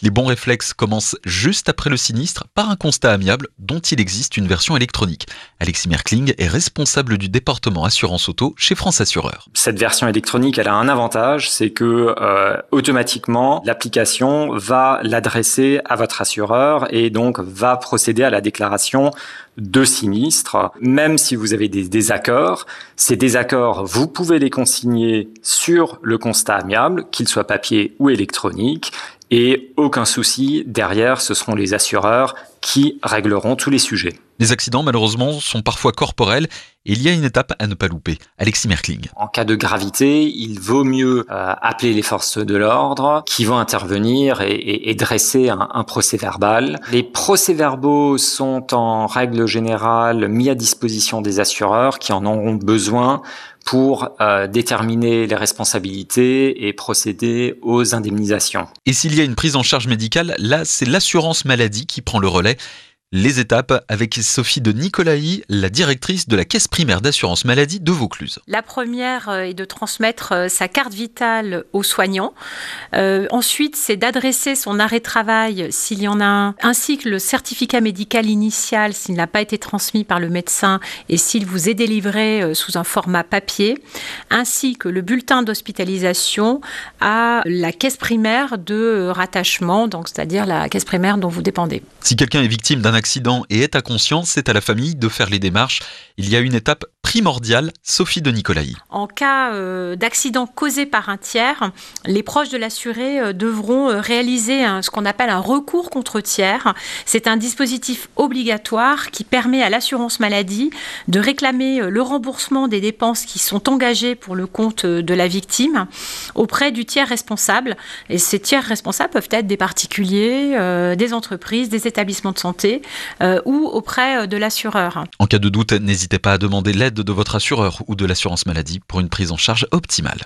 Les bons réflexes commencent juste après le sinistre par un constat amiable dont il existe une version électronique. Alexis Merkling est responsable du département assurance auto chez France Assureur. Cette version électronique, elle a un avantage, c'est que euh, automatiquement l'application va l'adresser à votre assureur et donc va procéder à la déclaration de sinistre, même si vous avez des désaccords. Ces désaccords, vous pouvez les consigner sur le constat amiable, qu'il soit papier ou électronique, et aucun souci, derrière, ce seront les assureurs qui régleront tous les sujets. Les accidents, malheureusement, sont parfois corporels et il y a une étape à ne pas louper. Alexis Merkling. En cas de gravité, il vaut mieux euh, appeler les forces de l'ordre qui vont intervenir et, dresser un, un procès verbal. Les procès-verbaux sont en règle générale mis à disposition des assureurs qui en auront besoin pour euh, déterminer les responsabilités et procéder aux indemnisations. Et s'il y a une prise en charge médicale, là, c'est l'assurance maladie qui prend le relais. Les étapes avec Sophie de Nicolaï, la directrice de la caisse primaire d'assurance maladie de Vaucluse. La première euh, est de transmettre euh, sa carte vitale aux soignants. Euh, ensuite, c'est d'adresser son arrêt de travail s'il y en a un, ainsi que le certificat médical initial s'il n'a pas été transmis par le médecin et s'il vous est délivré sous un format papier, ainsi que le bulletin d'hospitalisation à la caisse primaire de rattachement, donc c'est-à-dire la caisse primaire dont vous dépendez. Si quelqu'un est victime d'un accident et est à conscience, c'est à la famille de faire les démarches. Il y a une étape primordiale, Sophie de Nicolaï. En cas euh, d'accident causé par un tiers, les proches de l'assuré euh, devront euh, réaliser ce qu'on appelle un recours contre tiers. C'est un dispositif obligatoire qui permet à l'assurance maladie de réclamer le remboursement des dépenses qui sont engagées pour le compte de la victime auprès du tiers responsable. Et ces tiers responsables peuvent être des particuliers, des entreprises, des établissements de santé ou auprès de l'assureur. En cas de doute, n'hésitez pas à demander de votre assureur ou de l'assurance maladie pour une prise en charge optimale.